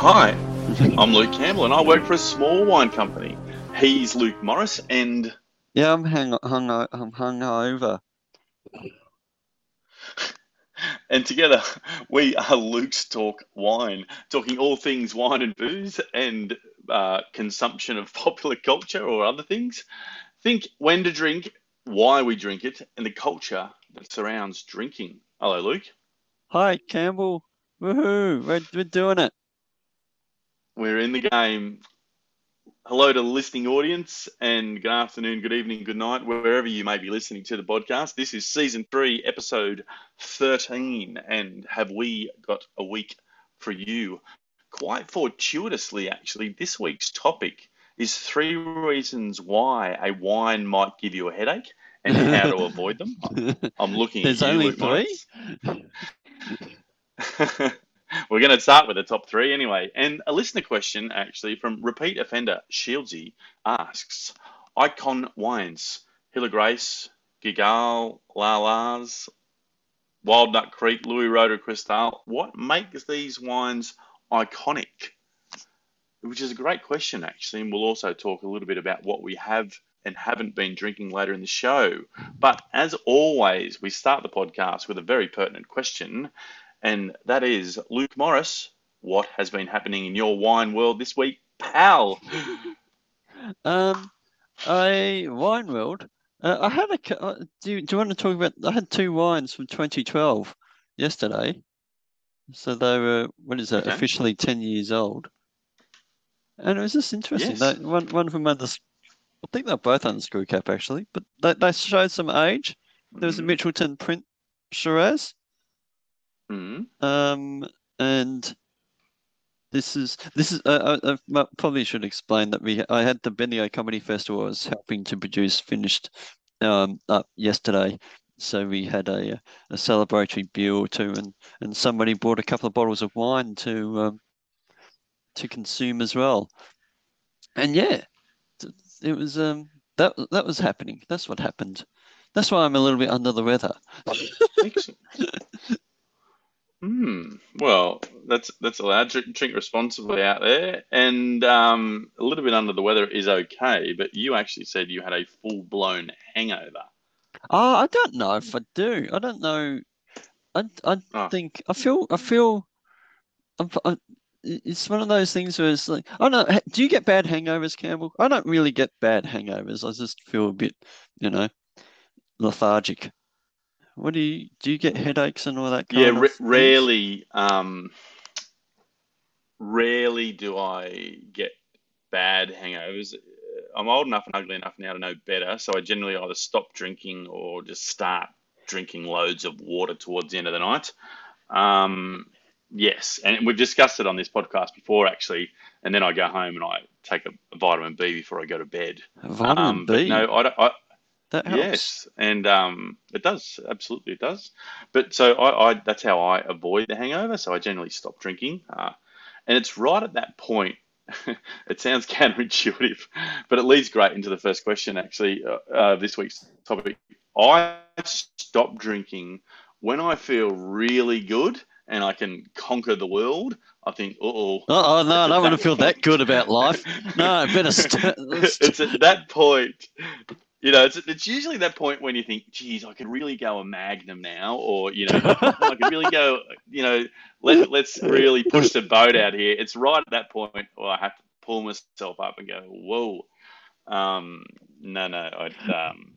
Hi, I'm Luke Campbell and I work for a small wine company. He's Luke Morris and Yeah, I'm hung, hung, I'm hungover. and together we are Luke's Talk Wine, talking all things wine and booze and uh, consumption of popular culture or other things. Think when to drink, why we drink it, and the culture that surrounds drinking. Hello, Luke. Hi, Campbell. Woohoo! We're, we're doing it. We're in the game. Hello to the listening audience, and good afternoon, good evening, good night, wherever you may be listening to the podcast. This is season three, episode 13, and have we got a week for you? Quite fortuitously, actually, this week's topic is three reasons why a wine might give you a headache and how to avoid them. I'm looking There's at you, only Luke three? We're going to start with the top three anyway. And a listener question, actually, from repeat offender Shieldsy asks Icon wines, Hill of Grace, Guigal, La Wild Nut Creek, Louis Roederer Cristal. What makes these wines iconic? Which is a great question, actually. And we'll also talk a little bit about what we have and haven't been drinking later in the show. But as always, we start the podcast with a very pertinent question and that is Luke Morris. What has been happening in your wine world this week, pal? Um, I wine world. Uh, I had a. uh, Do you, do you want to talk about? I had two wines from 2012 yesterday, so they were what is that? Okay. Officially 10 years old, and it was just interesting. Yes. They, one one of them had this. I think they're both on screw cap actually, but they they showed some age. There was a Mm, Mitchelton Print Shiraz. Mm, Um, and this is this is uh, I, I probably should explain that we I had the Bendigo Comedy Festival I was helping to produce finished um up yesterday, so we had a a celebratory beer or two, and and somebody brought a couple of bottles of wine to um to consume as well, and yeah, it was um that that was happening. That's what happened. That's why I'm a little bit under the weather. Hmm. Well, that's that's allowed. Drink, drink responsibly out there, and um, a little bit under the weather is okay. But you actually said you had a full blown hangover. Oh, I don't know if I do. I don't know. I I Oh, think I feel I feel I'm, I, it's one of those things where it's like I don't know. Do you get bad hangovers, Campbell? I don't really get bad hangovers. I just feel a bit, you know, lethargic. What do you do? You get headaches and all that kind things? rarely, um, rarely do I get bad hangovers. I'm old enough and ugly enough now to know better, so I generally either stop drinking or just start drinking loads of water towards the end of the night. Um, yes, and we've discussed it on this podcast before, actually. And then I go home and I take a vitamin B before I go to bed. Vitamin Um, B. no, I, don't- I That helps. yes, and um, it does absolutely it does. But so I, I that's how I avoid the hangover. So I generally stop drinking, uh, and it's right at that point. it sounds counterintuitive, but it leads great into the first question actually uh, uh, this week's topic. I stop drinking when I feel really good and I can conquer the world. I think, oh, Oh, no, I don't want to feel that good about life. No, better st it's at that point, you know, it's it's usually that point when you think, geez, I could really go a magnum now, or you know, I could really go, you know, let let's really push the boat out here. It's right at that point where I have to pull myself up and go, whoa, um, no, no, I um,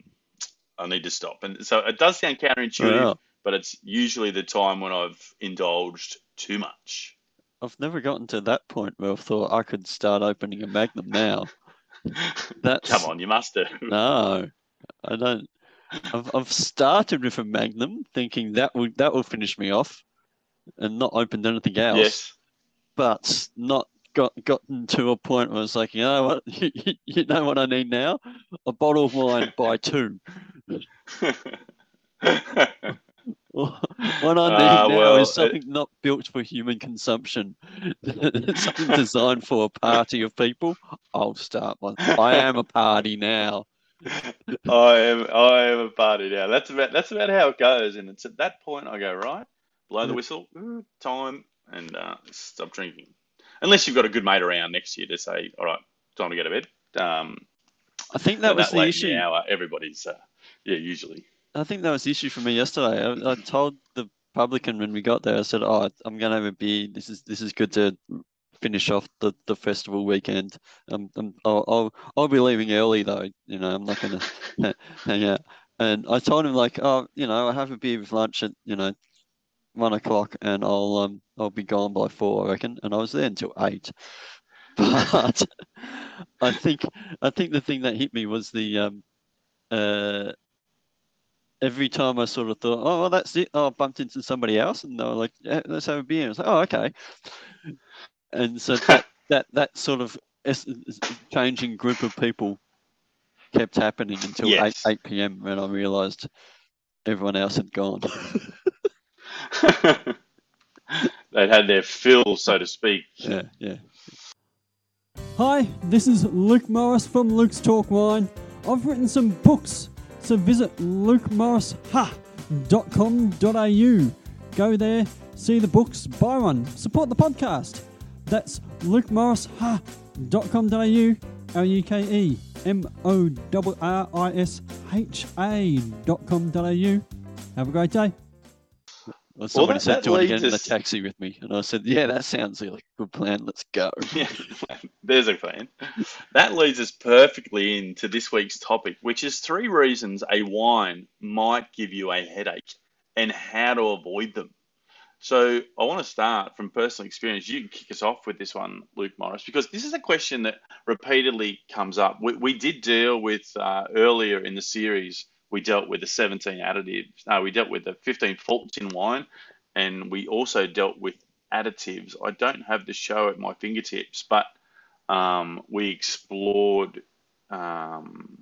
I need to stop. And so it does sound counterintuitive, Well, but it's usually the time when I've indulged too much. I've never gotten to that point where I've thought I could start opening a Magnum now. That's Come on, you must do. no, I don't. I've I've started with a Magnum, thinking that will that will finish me off, and not opened anything else. Yes. But not got gotten to a point where it's like, you know what, you, you know what I need now? A bottle of wine by two. What I need Ah, now well, is it- something not built for human consumption. something designed for a party of people. I'll start one. I am a party now. I am I am a party now. That's about that's about how it goes, and it's at that point I go right, blow the whistle, mm, time, and uh, stop drinking. unless you've got a good mate around next year to say, "All right, time to go to bed." Um, I think that was that the issue. hour, everybody's uh, yeah, usually. I think that was the issue for me yesterday. I, I told the publican when we got there, I said, "Oh, I'm going to have a beer. This is this is good to finish off the, the festival weekend. Um, I'm, I'll, I'll I'll be leaving early though. You know, I'm not going to hang out." And I told him like, "Oh, you know, I have a beer with lunch at you know one o'clock, and I'll um I'll be gone by four, I reckon." And I was there until eight. But I think I think the thing that hit me was the um uh every time I sort of thought, oh, well, that's it. Oh, I bumped into somebody else, and they were like, yeah, let's have a beer. And I was like, oh, okay. And so that that, that sort of changing group of people kept happening until Yes. eight eight p.m. when I realised everyone else had gone. They'd had their fill, so to speak. yeah, yeah. Hi, this is Luke Morris from Luke's Talk Wine. I've written some books, so visit lukemorrisha.com.au. Go there, see the books, buy one, support the podcast. That's lukemorrisha.com.au, L U K E M O R R I S H A.com.au. Have a great day. Well, somebody that- said that do it again leads in the taxi with me, and I said, yeah, that sounds like a good plan. Let's go. Yeah, there's a plan. That leads us perfectly into this week's topic, which is three reasons a wine might give you a headache and how to avoid them. So I want to start from personal experience. You can kick us off with this one, Luke Morris, because this is a question that repeatedly comes up. We, we did deal with uh, earlier in the series. We dealt with the 17 additives. No, we dealt with the 15 faults in wine, and we also dealt with additives. I don't have the show at my fingertips, but um, we explored. Um,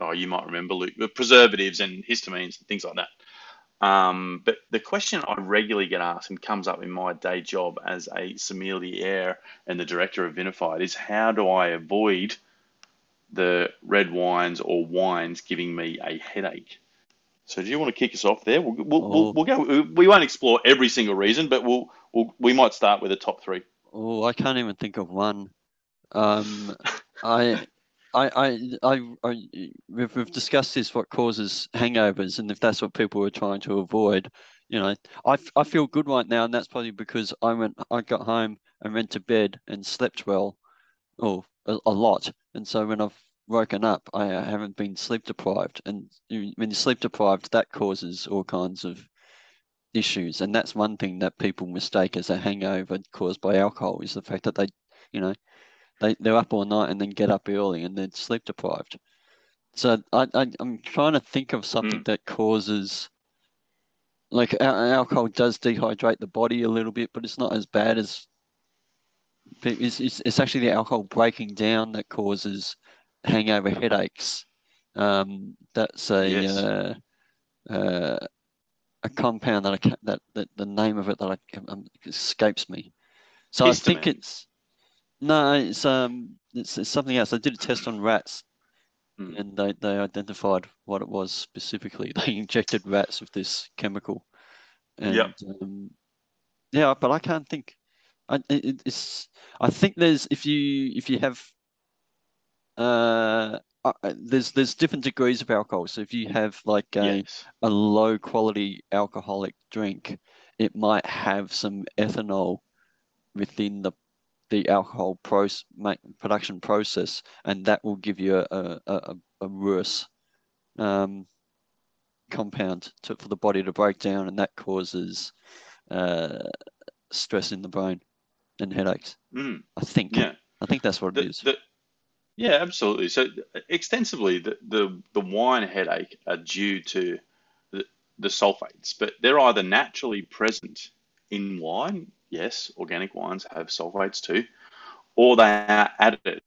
oh, you might remember, Luke, the preservatives and histamines and things like that. Um, but the question I regularly get asked and comes up in my day job as a sommelier and the director of Vinified is how do I avoid the red wines or wines giving me a headache? So do you want to kick us off there? We'll, we'll, Oh. we'll, we'll go. We won't explore every single reason, but we'll, we'll we might start with the top three. Oh, I can't even think of one. Um, I, I, I, I, I, we've, we've discussed this, what causes hangovers, and if that's what people are trying to avoid, you know, I, I feel good right now, and that's probably because I went, I got home and went to bed and slept well, or a, a lot, and so when I've woken up, I haven't been sleep deprived, and when you're sleep deprived, that causes all kinds of issues, and that's one thing that people mistake as a hangover caused by alcohol is the fact that they, you know, they they're up all night and then get up early and they're sleep deprived. So I, I I'm trying to think of something that causes, like alcohol does dehydrate the body a little bit, but it's not as bad as. It's it's, it's actually the alcohol breaking down that causes hangover headaches. Um, that's a Yes. uh, uh, a compound that I that, that the name of it that I um, escapes me. So I think it's no, it's um, it's, it's something else. I did a test on rats, Hmm. and they they identified what it was specifically. They injected rats with this chemical, and Yep. um, yeah, but I can't think. I it, it- it's I think there's if you if you have uh. uh, there's there's different degrees of alcohol. So if you have like a Yes. a low quality alcoholic drink, it might have some ethanol within the the alcohol proce- production process, and that will give you a a, a, worse um, compound to, for the body to break down, and that causes uh, stress in the brain and headaches. Mm, I think. yeah. I think that's what it The, is. the, yeah, absolutely. So extensively, the, the, the wine headache are due to the, the sulfates, but they're either naturally present in wine. Yes, organic wines have sulfates too, or they are added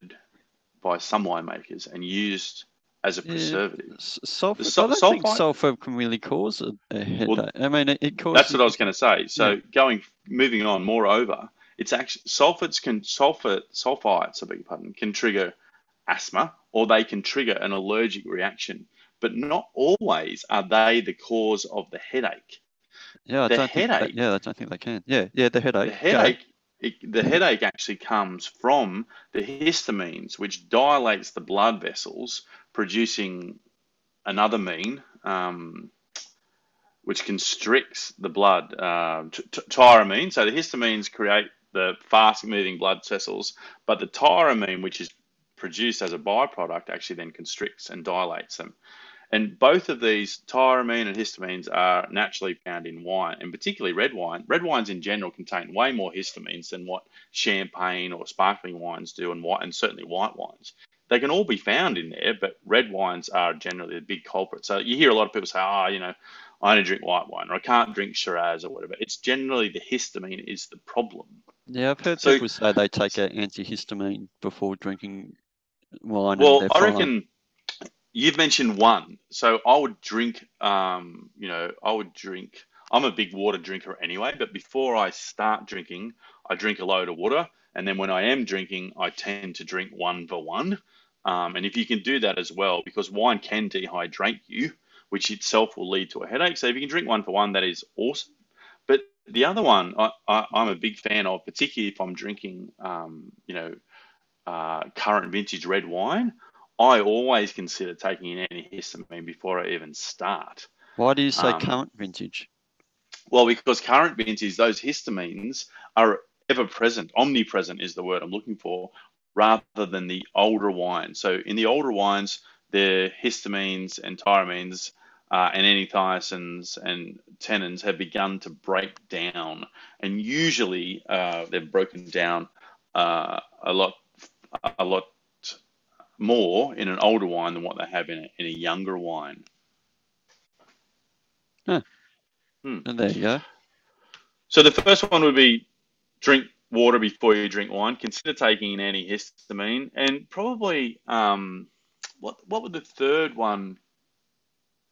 by some winemakers and used as a preservative. S- Sulfur. sul- I don't think sulfur can really cause a, a headache. Well, I mean, it, it causes. That's what I was going to say. So going, moving on. Moreover, it's actually sulfates can sulfate sulfites, I beg your pardon, can trigger asthma or they can trigger an allergic reaction. But not always are they the cause of the headache. Yeah, I the don't think that- headache- yeah, I don't think they can. Yeah, yeah, the headache. The headache it, the headache actually comes from the histamines, which dilates the blood vessels, producing another mean, um, which constricts the blood, uh, tyramine. So the histamines create the fast-moving blood vessels, but the tyramine, which is produced as a byproduct, actually then constricts and dilates them. And both of these, tyramine and histamines, are naturally found in wine, and particularly red wine. Red wines in general contain way more histamines than what champagne or sparkling wines do, and white, and certainly white wines. They can all be found in there, but red wines are generally the big culprit. So you hear a lot of people say, "Ah, oh, you know, I only drink white wine, or I can't drink Shiraz or whatever." It's generally the histamine is the problem. Yeah, I've heard so, people say they take an antihistamine before drinking wine. Well, I reckon you've mentioned one. So I would drink, um, you know, I would drink. I'm a big water drinker anyway, but before I start drinking, I drink a load of water. And then when I am drinking, I tend to drink one for one. Um, and if you can do that as well, because wine can dehydrate you, which itself will lead to a headache. So if you can drink one for one, that is awesome. But the other one I, am a big fan of, particularly if I'm drinking, um, you know, uh, current vintage red wine. I always consider taking an antihistamine before I even start. Why do you say um, current vintage? Well, because current vintage, those histamines are ever present, omnipresent is the word I'm looking for, rather than the older wines. So in the older wines, the histamines and tyramines uh, and anthocyanins and tannins have begun to break down, and usually uh, they've broken down uh, a lot, a lot more in an older wine than what they have in a, in a younger wine. Huh. Hmm. And there you go. So the first one would be drink water before you drink wine. Consider taking an antihistamine, and probably um, what what would the third one?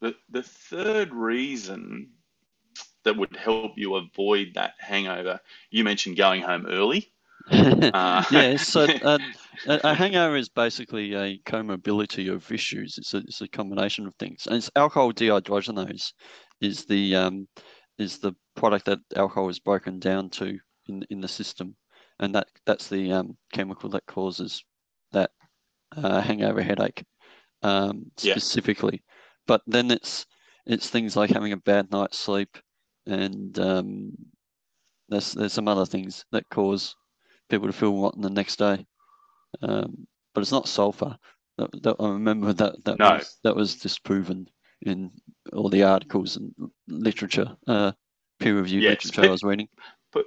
The the third reason that would help you avoid that hangover. You mentioned going home early. uh, yeah, so uh, a hangover is basically a comorbidity of issues. It's a, it's a combination of things. And it's alcohol dehydrogenase is the um, is the product that alcohol is broken down to in in the system, and that that's the um, chemical that causes that uh, hangover headache um, specifically. Yeah. But then it's it's things like having a bad night's sleep, and um, there's there's some other things that cause people to feel rotten the next day. Um, but it's not sulfur. That, that, I remember that that no. was that was disproven in all the articles and literature, uh, peer reviewed yes, literature pe- I was reading. But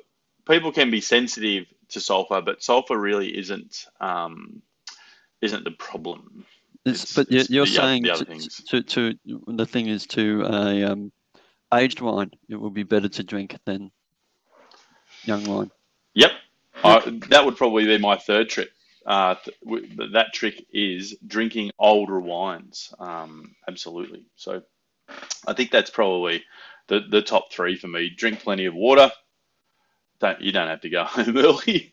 people can be sensitive to sulfur, but sulfur really isn't um, isn't the problem. It's, but you're, you're saying to, to, to, the thing is to a um, aged wine, it will be better to drink than young wine. Yep, that would probably be my third trick. Uh, th- that trick is drinking older wines. Um, absolutely. So I think that's probably the, the top three for me. Drink plenty of water. Don't you don't have to go home early.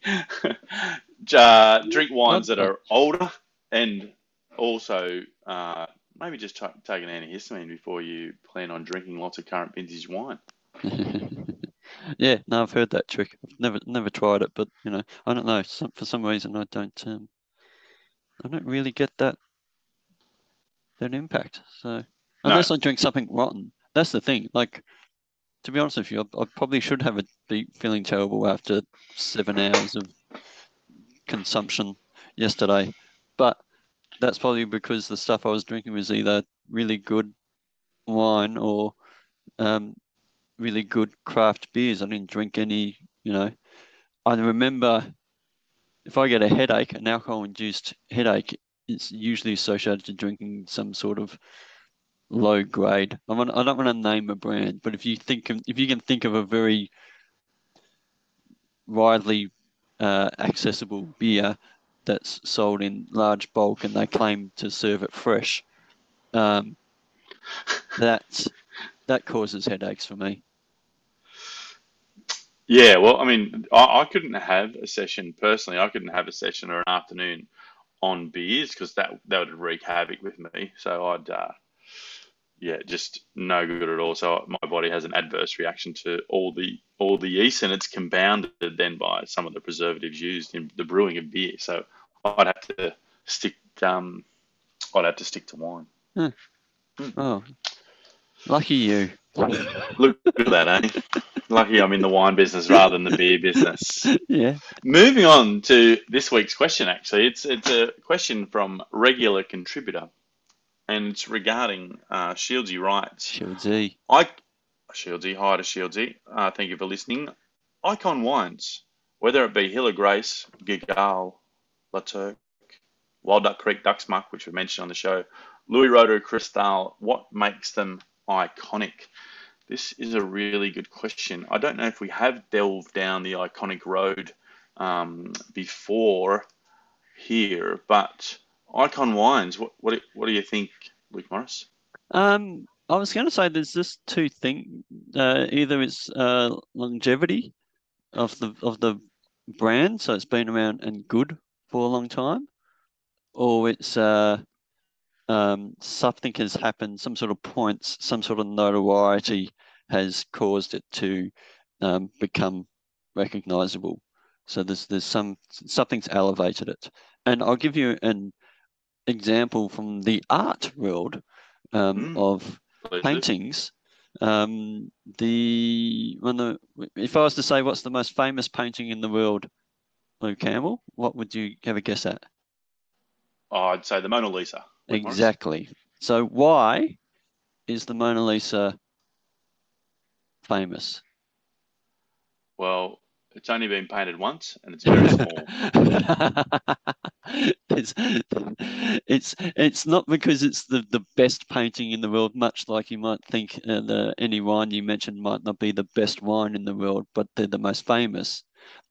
uh, drink wines that are older, and also uh, maybe just t- take an antihistamine before you plan on drinking lots of current vintage wine. Yeah, no, I've heard that trick. I've never never tried it, but you know, I don't know. Some, for some reason, I don't. Um, I don't really get that that impact. So unless no. I drink something rotten, that's the thing. Like to be honest with you, I, I probably should have a be feeling terrible after seven hours of consumption yesterday, but that's probably because the stuff I was drinking was either really good wine or um, really good craft beers. I didn't drink any, you know. I remember if I get a headache, an alcohol induced headache, it's usually associated to drinking some sort of low grade. I, I don't want to name a brand, but if you think of, if you can think of a very widely uh, accessible beer that's sold in large bulk and they claim to serve it fresh, um, that that causes headaches for me. Yeah, well, I mean, I, I, couldn't have a session personally. I couldn't have a session or an afternoon on beers because that that would wreak havoc with me. So I'd uh, yeah, just no good at all. So my body has an adverse reaction to all the all the yeast, and it's compounded then by some of the preservatives used in the brewing of beer. So I'd have to stick. Um, I'd have to stick to wine. Oh, lucky you. Look at that, eh? Lucky I'm in the wine business rather than the beer business. Yeah. Moving on to this week's question, actually, it's it's a question from regular contributor, and it's regarding uh, Shieldsy writes. Shieldsy. I Shieldsy, hi to Shieldsy. Uh, thank you for listening. Icon wines, whether it be Hill of Grace, Guigal, La Turque, Wild Duck Creek Ducksmuck, which we mentioned on the show, Louis Roederer Cristal, what makes them iconic? This is a really good question. I don't know if we have delved down the iconic road um, before here, but Icon Wines, what what, what do you think, Luke Morris? Um, I was going to say there's just two things. Uh, either it's uh, longevity of the of the brand, so it's been around and good for a long time, or it's uh, um, something has happened, some sort of points, some sort of notoriety has caused it to um, become recognizable. So there's there's some something's elevated it, and I'll give you an example from the art world um, Mm. of Please paintings. Um, the when the if I was to say what's the most famous painting in the world, Lou Campbell, what would you have a guess at? Oh, I'd say the Mona Lisa. Exactly. So why is the Mona Lisa famous? Well, it's only been painted once, and it's very small. it's it's it's not because it's the, the best painting in the world, much like you might think uh, the any wine you mentioned might not be the best wine in the world, but they're the most famous.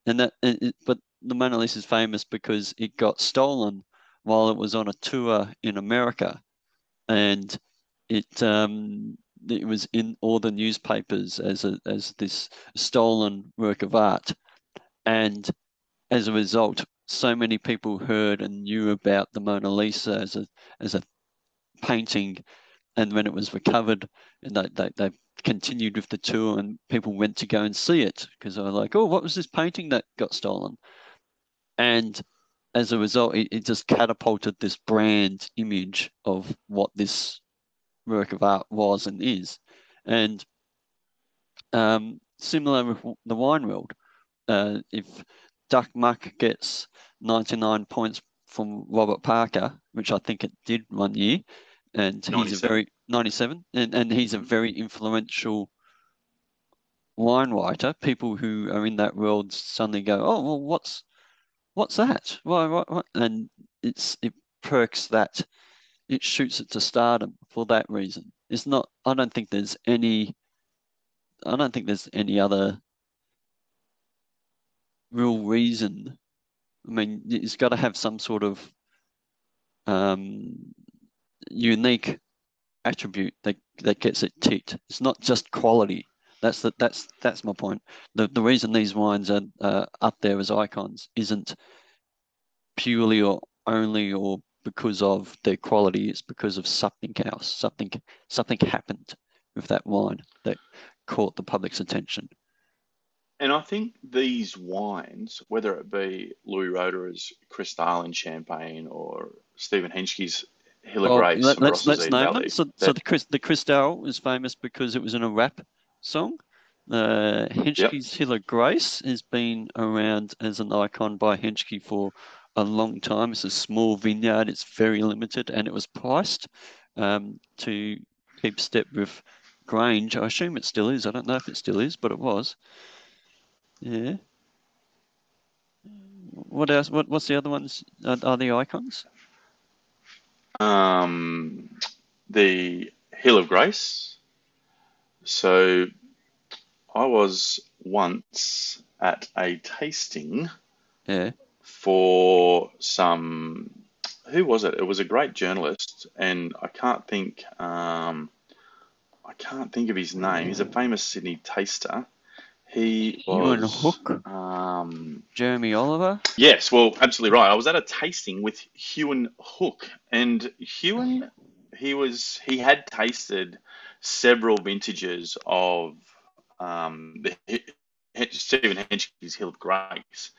And that it, it- but the Mona Lisa is famous because it got stolen while it was on a tour in America, and it um it was in all the newspapers as a as this stolen work of art, and as a result, so many people heard and knew about the Mona Lisa as a as a painting, and when it was recovered, and they they, they continued with the tour, and people went to go and see it because they were like, oh, what was this painting that got stolen? And as a result, it, it just catapulted this brand image of what this work of art was and is. And um, similar with the wine world, uh, if Duck Muck gets 99 points from Robert Parker, which I think it did one year, and he's a very 97, and, and he's a very influential wine writer. People who are in that world suddenly go, "Oh, well, what's what's that? Why, what, what?" And it's it perks that it shoots it to stardom for that reason. It's not. I don't think there's any. I don't think there's any other real reason. I mean, it's got to have some sort of um, unique attribute that that gets it ticked. It's not just quality. That's the, that's that's my point. The the reason these wines are uh, up there as icons isn't purely or only or because of their quality. It's because of something else. Something something happened with that wine that caught the public's attention. And I think these wines, whether it be Louis Roederer's Cristal in Champagne or Stephen Henschke's Hill of Well, Grace let, let's, let's name Valley, them. So, so the Chris, the Cristal is famous because it was in a rap song. Uh, Henschke's Hill of Grace has been around as an icon by Henschke for a long time. It's a small vineyard. It's very limited, and it was priced um, to keep step with Grange. I assume it still is. I don't know if it still is, but it was. Yeah. What else? What what's the other ones? Are, are the icons? um, the Hill of Grace. So I was once at a tasting Yeah. for some. Who was it? It was a great journalist, and I can't think. Um, I can't think of his name. He's a famous Sydney taster. He Huon. Hooke? Um, Jeremy Oliver. Yes, well, absolutely right. I was at a tasting with Huon Hooke, and Huon, he was he had tasted several vintages of um, the Stephen Henschke's Hill of Grace,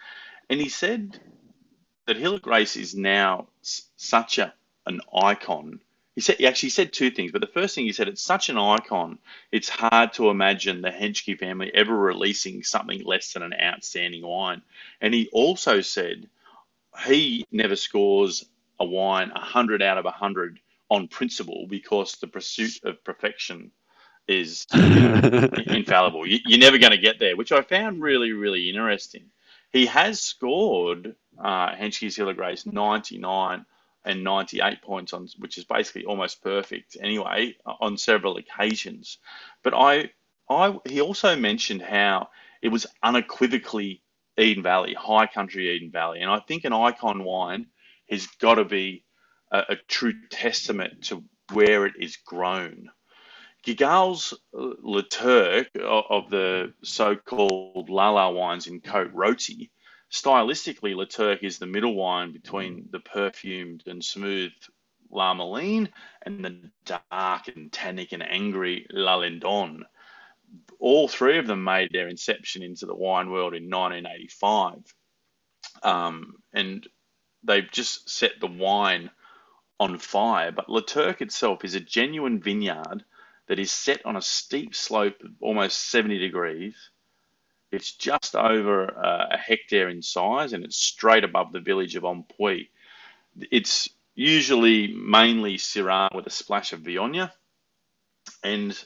and he said that Hill of Grace is now such a an icon. He said he actually said two things, but the first thing he said it's such an icon, it's hard to imagine the Henschke family ever releasing something less than an outstanding wine. And he also said he never scores a wine 100 out of 100 on principle because the pursuit of perfection is infallible. You, are never going to get there, which I found really, really interesting. He has scored uh, Henschke's Hill of Grace 99 and 98 points on, which is basically almost perfect anyway, on several occasions. But I, I, he also mentioned how it was unequivocally Eden Valley, high country Eden Valley, and I think an icon wine has got to be a, a true testament to where it is grown. Guigal's uh, Le of the so-called Lala wines in Côte Rôtie, stylistically, Le is the middle wine between the perfumed and smooth La Malines and the dark and tannic and angry La Landonne. All three of them made their inception into the wine world in 1985. Um, and they've just set the wine on fire. But Le Turc itself is a genuine vineyard that is set on a steep slope of almost 70 degrees. It's just over uh, a hectare in size and it's straight above the village of Ampuis. It's usually mainly Syrah with a splash of Viognier and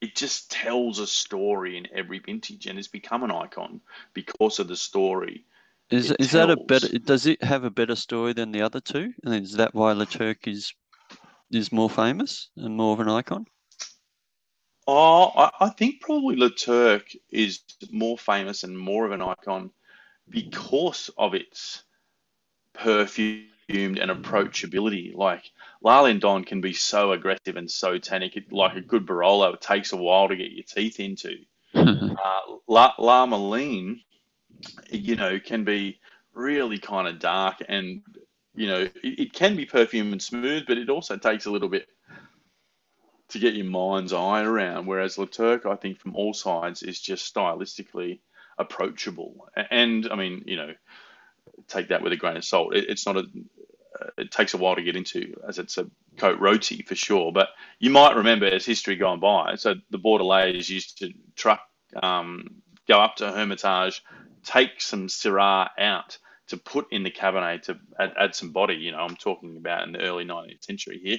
it just tells a story in every vintage and it's become an icon because of the story is is that a better? Does it have a better story than the other two? And is that why Le Turc is is more famous and more of an icon? Oh, I, I think probably Le Turc is more famous and more of an icon because of its perfumed and approachability. Like La Landonne can be so aggressive and so tannic, like a good Barolo, it takes a while to get your teeth into. uh, La, La Malines you know, can be really kind of dark and, you know, it, it can be perfume and smooth, but it also takes a little bit to get your mind's eye around. Whereas Le Turc, I think, from all sides, is just stylistically approachable. And I mean, you know, take that with a grain of salt. It, it's not a. It takes a while to get into, as it's a Côte Rôtie for sure. But you might remember, as history gone by, so the Bordelais used to truck, um, go up to Hermitage, take some Syrah out to put in the Cabernet to add, add, some body. You know, I'm talking about in the early 19th century here.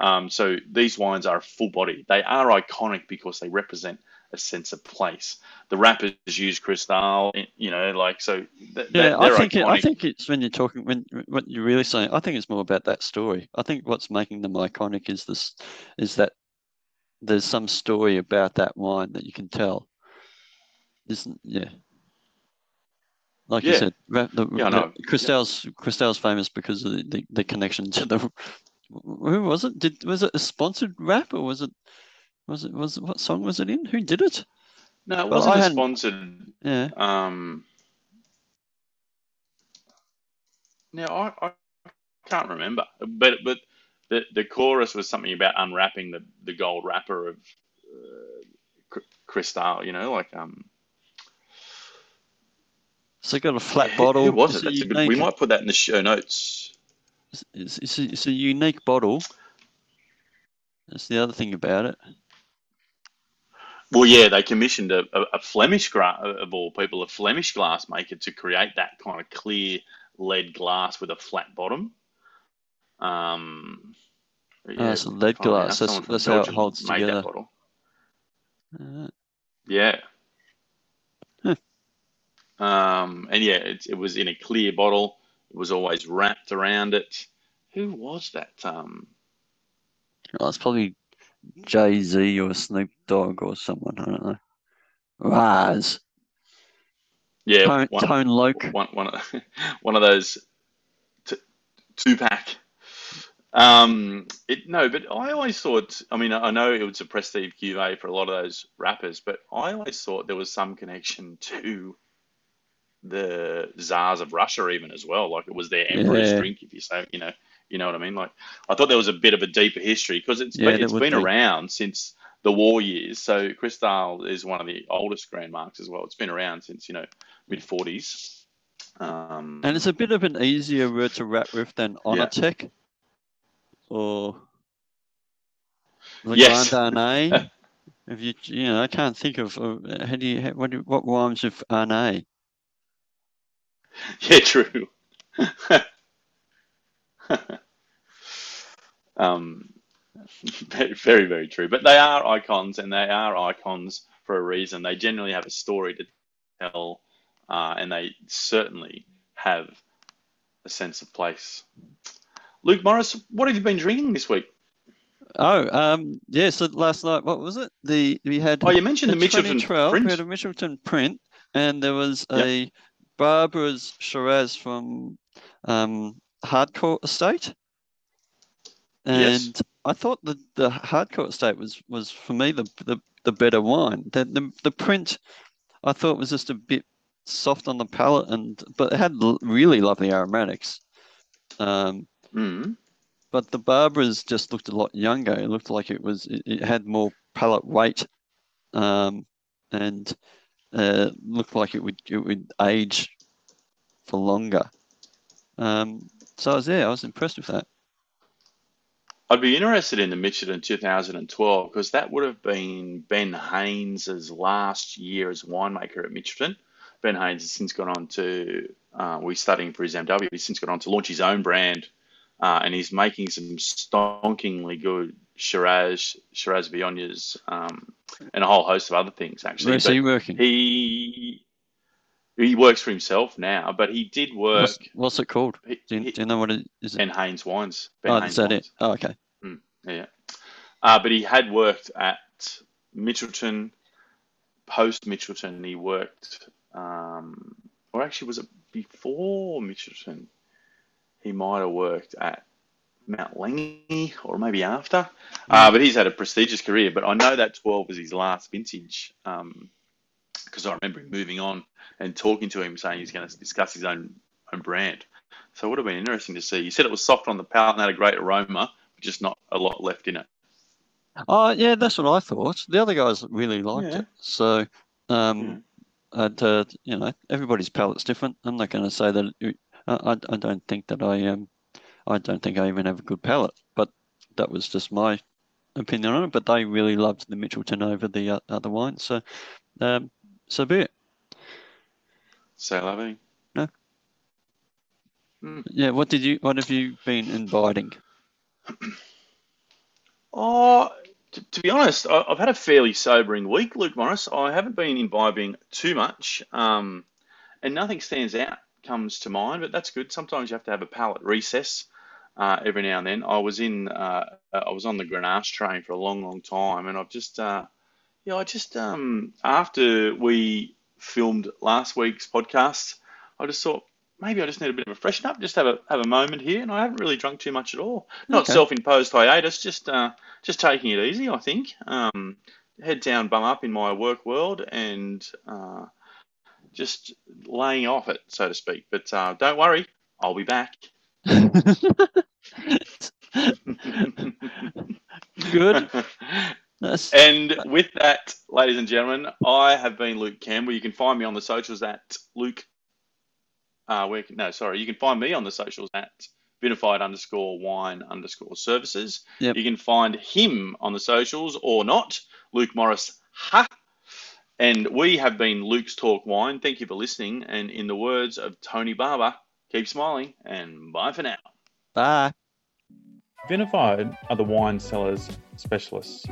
Um, so these wines are full body. They are iconic because they represent a sense of place. The wrappers use Cristal, you know, like so. Th- yeah, I think it, I think it's when you're talking when what you're really saying. I think it's more about that story. I think what's making them iconic is this is that there's some story about that wine that you can tell. Isn't yeah. Like yeah. you said, the, yeah, no. Famous because of the, the, the, connection to the. Who was it? Did was it a sponsored rap or was it? Was it was what song was it in? Who did it? No, it wasn't a sponsored. Yeah. Um. Now I, I can't remember, but but the the chorus was something about unwrapping the the gold wrapper of uh, Cristal. You know, like um so got a flat bottle. Who was it? That's a good, we might put that in the show notes. It's, it's, a, it's a unique bottle. That's the other thing about it. Well, yeah, they commissioned a, a, a Flemish of all people, a Flemish glass maker to create that kind of clear lead glass with a flat bottom. Um, yeah, oh, lead glass. That's, that's how it holds together. Uh, yeah, um, and yeah, it, it was in a clear bottle. It was always wrapped around it. Who was that? Um, oh, it's probably Jay Z or Snoop Dogg or someone. I don't know. Raz. Yeah, Tone, one, Tone Loc. One, one, one of those t- Tupac. Um, it, no, but I always thought. I mean, I know it was a prestige cuvee for a lot of those rappers, but I always thought there was some connection to the czars of Russia even as well. Like it was their emperor's yeah. drink, if you say, you know, You know what I mean? Like I thought there was a bit of a deeper history because it's Yeah, been, it's been be. around since the war years. So Cristal is one of the oldest grande marques as well. It's been around since you know mid 40s. Um, And it's a bit of an easier word to rap with than Yeah. Onatech or the Yes. Arne. if you, you know, I can't think of uh, how do you how, what do, what rhymes with Arne. Yeah, true. um, very, very, true. But they are icons, and they are icons for a reason. They generally have a story to tell, uh, and they certainly have a sense of place. Luke Morris, what have you been drinking this week? Oh, um, yeah. So last night, what was it? The we had Oh, you mentioned the, Mitchelton print. We had a Mitchelton print, and there was Yep. a Barbara's Shiraz from um, Hardcore Estate. Yes. And I thought the, the Hardcore Estate was, was for me the, the, the better wine. The, the the print I thought was just a bit soft on the palate, and but it had really lovely aromatics. Um, Mm. but the Barbara's just looked a lot younger. It looked like it was it, it had more palate weight, um, and uh, looked like it would it would age for longer. Um, so I was there. I was impressed with that. I'd be interested in the Mitchelton 2012 because that would have been Ben Haynes' last year as winemaker at Mitchelton. Ben Haynes has since gone on to, uh, we're studying for his MW, he's since gone on to launch his own brand uh, and he's making some stonkingly good Shiraz, Shiraz Viogniers, um, and a whole host of other things actually. Where's But he working? he he works for himself now, but he did work. What's, what's it called? he- Do you, do you know what it is? It? ben Haynes Wines. Ben Oh, Haynes is that Wines. it? Oh, okay. Yeah. Uh, but he had worked at Mitchelton, post Mitchelton, he worked, um, or actually, was it before Mitchelton? He might have worked at Mount Langi or maybe after. Uh, but he's had a prestigious career. But I know that 12 was his last vintage because I remember him moving on and talking to him saying he's going to discuss his own, own brand. So it would have been interesting to see. You said it was soft on the palate and had a great aroma, but just not a lot left in it. Oh, yeah, that's what I thought. The other guys really liked Yeah. it. So, um, I'd, uh, you know, everybody's palate's different. I'm not going to say that. It, I, I I don't think that I um, I don't think I even have a good palate. But that was just my opinion on it. But they really loved the Mitchelton over the uh, other wines. So, um, so be it. Say loving. No. Yeah. What did you? What have you been inviting? Oh, to, to be honest, I, I've had a fairly sobering week, Luke Morris. I haven't been imbibing too much, um, and nothing stands out comes to mind. But that's good. Sometimes you have to have a palate recess uh, every now and then. I was in, uh, I was on the Grenache train for a long, long time, and I've just, uh, yeah, I just um, after we filmed last week's podcast, I just thought maybe I just need a bit of a freshen up, just have a have a moment here, and I haven't really drunk too much at all. Not Okay. self-imposed hiatus, just uh, just taking it easy. I think um, head down, bum up in my work world, and uh, just laying off it, so to speak. But uh, don't worry, I'll be back. Good. That's And with that, ladies and gentlemen, I have been Luke Campbell. You can find me on the socials at Luke. Uh, where no, sorry, you can find me on the socials at vinified underscore wine underscore services. Yep. You can find him on the socials or not, Luke Morris. Ha. And we have been Luke's Talk Wine. Thank you for listening. And in the words of Tony Barber, keep smiling and bye for now. bye. Vinified are the wine sellers specialists.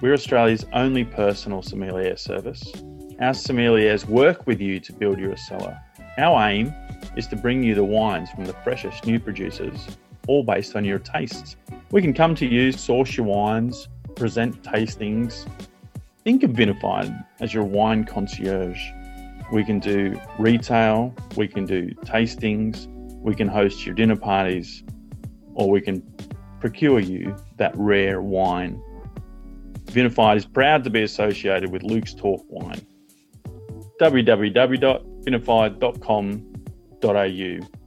We're Australia's only personal sommelier service. Our sommeliers work with you to build your cellar. Our aim is to bring you the wines from the freshest new producers, all based on your tastes. We can come to you, source your wines, present tastings. Think of Vinified as your wine concierge. We can do retail, we can do tastings, we can host your dinner parties, or we can procure you that rare wine. Vinified is proud to be associated with Luke's Talk Wine. www.vinified.com.au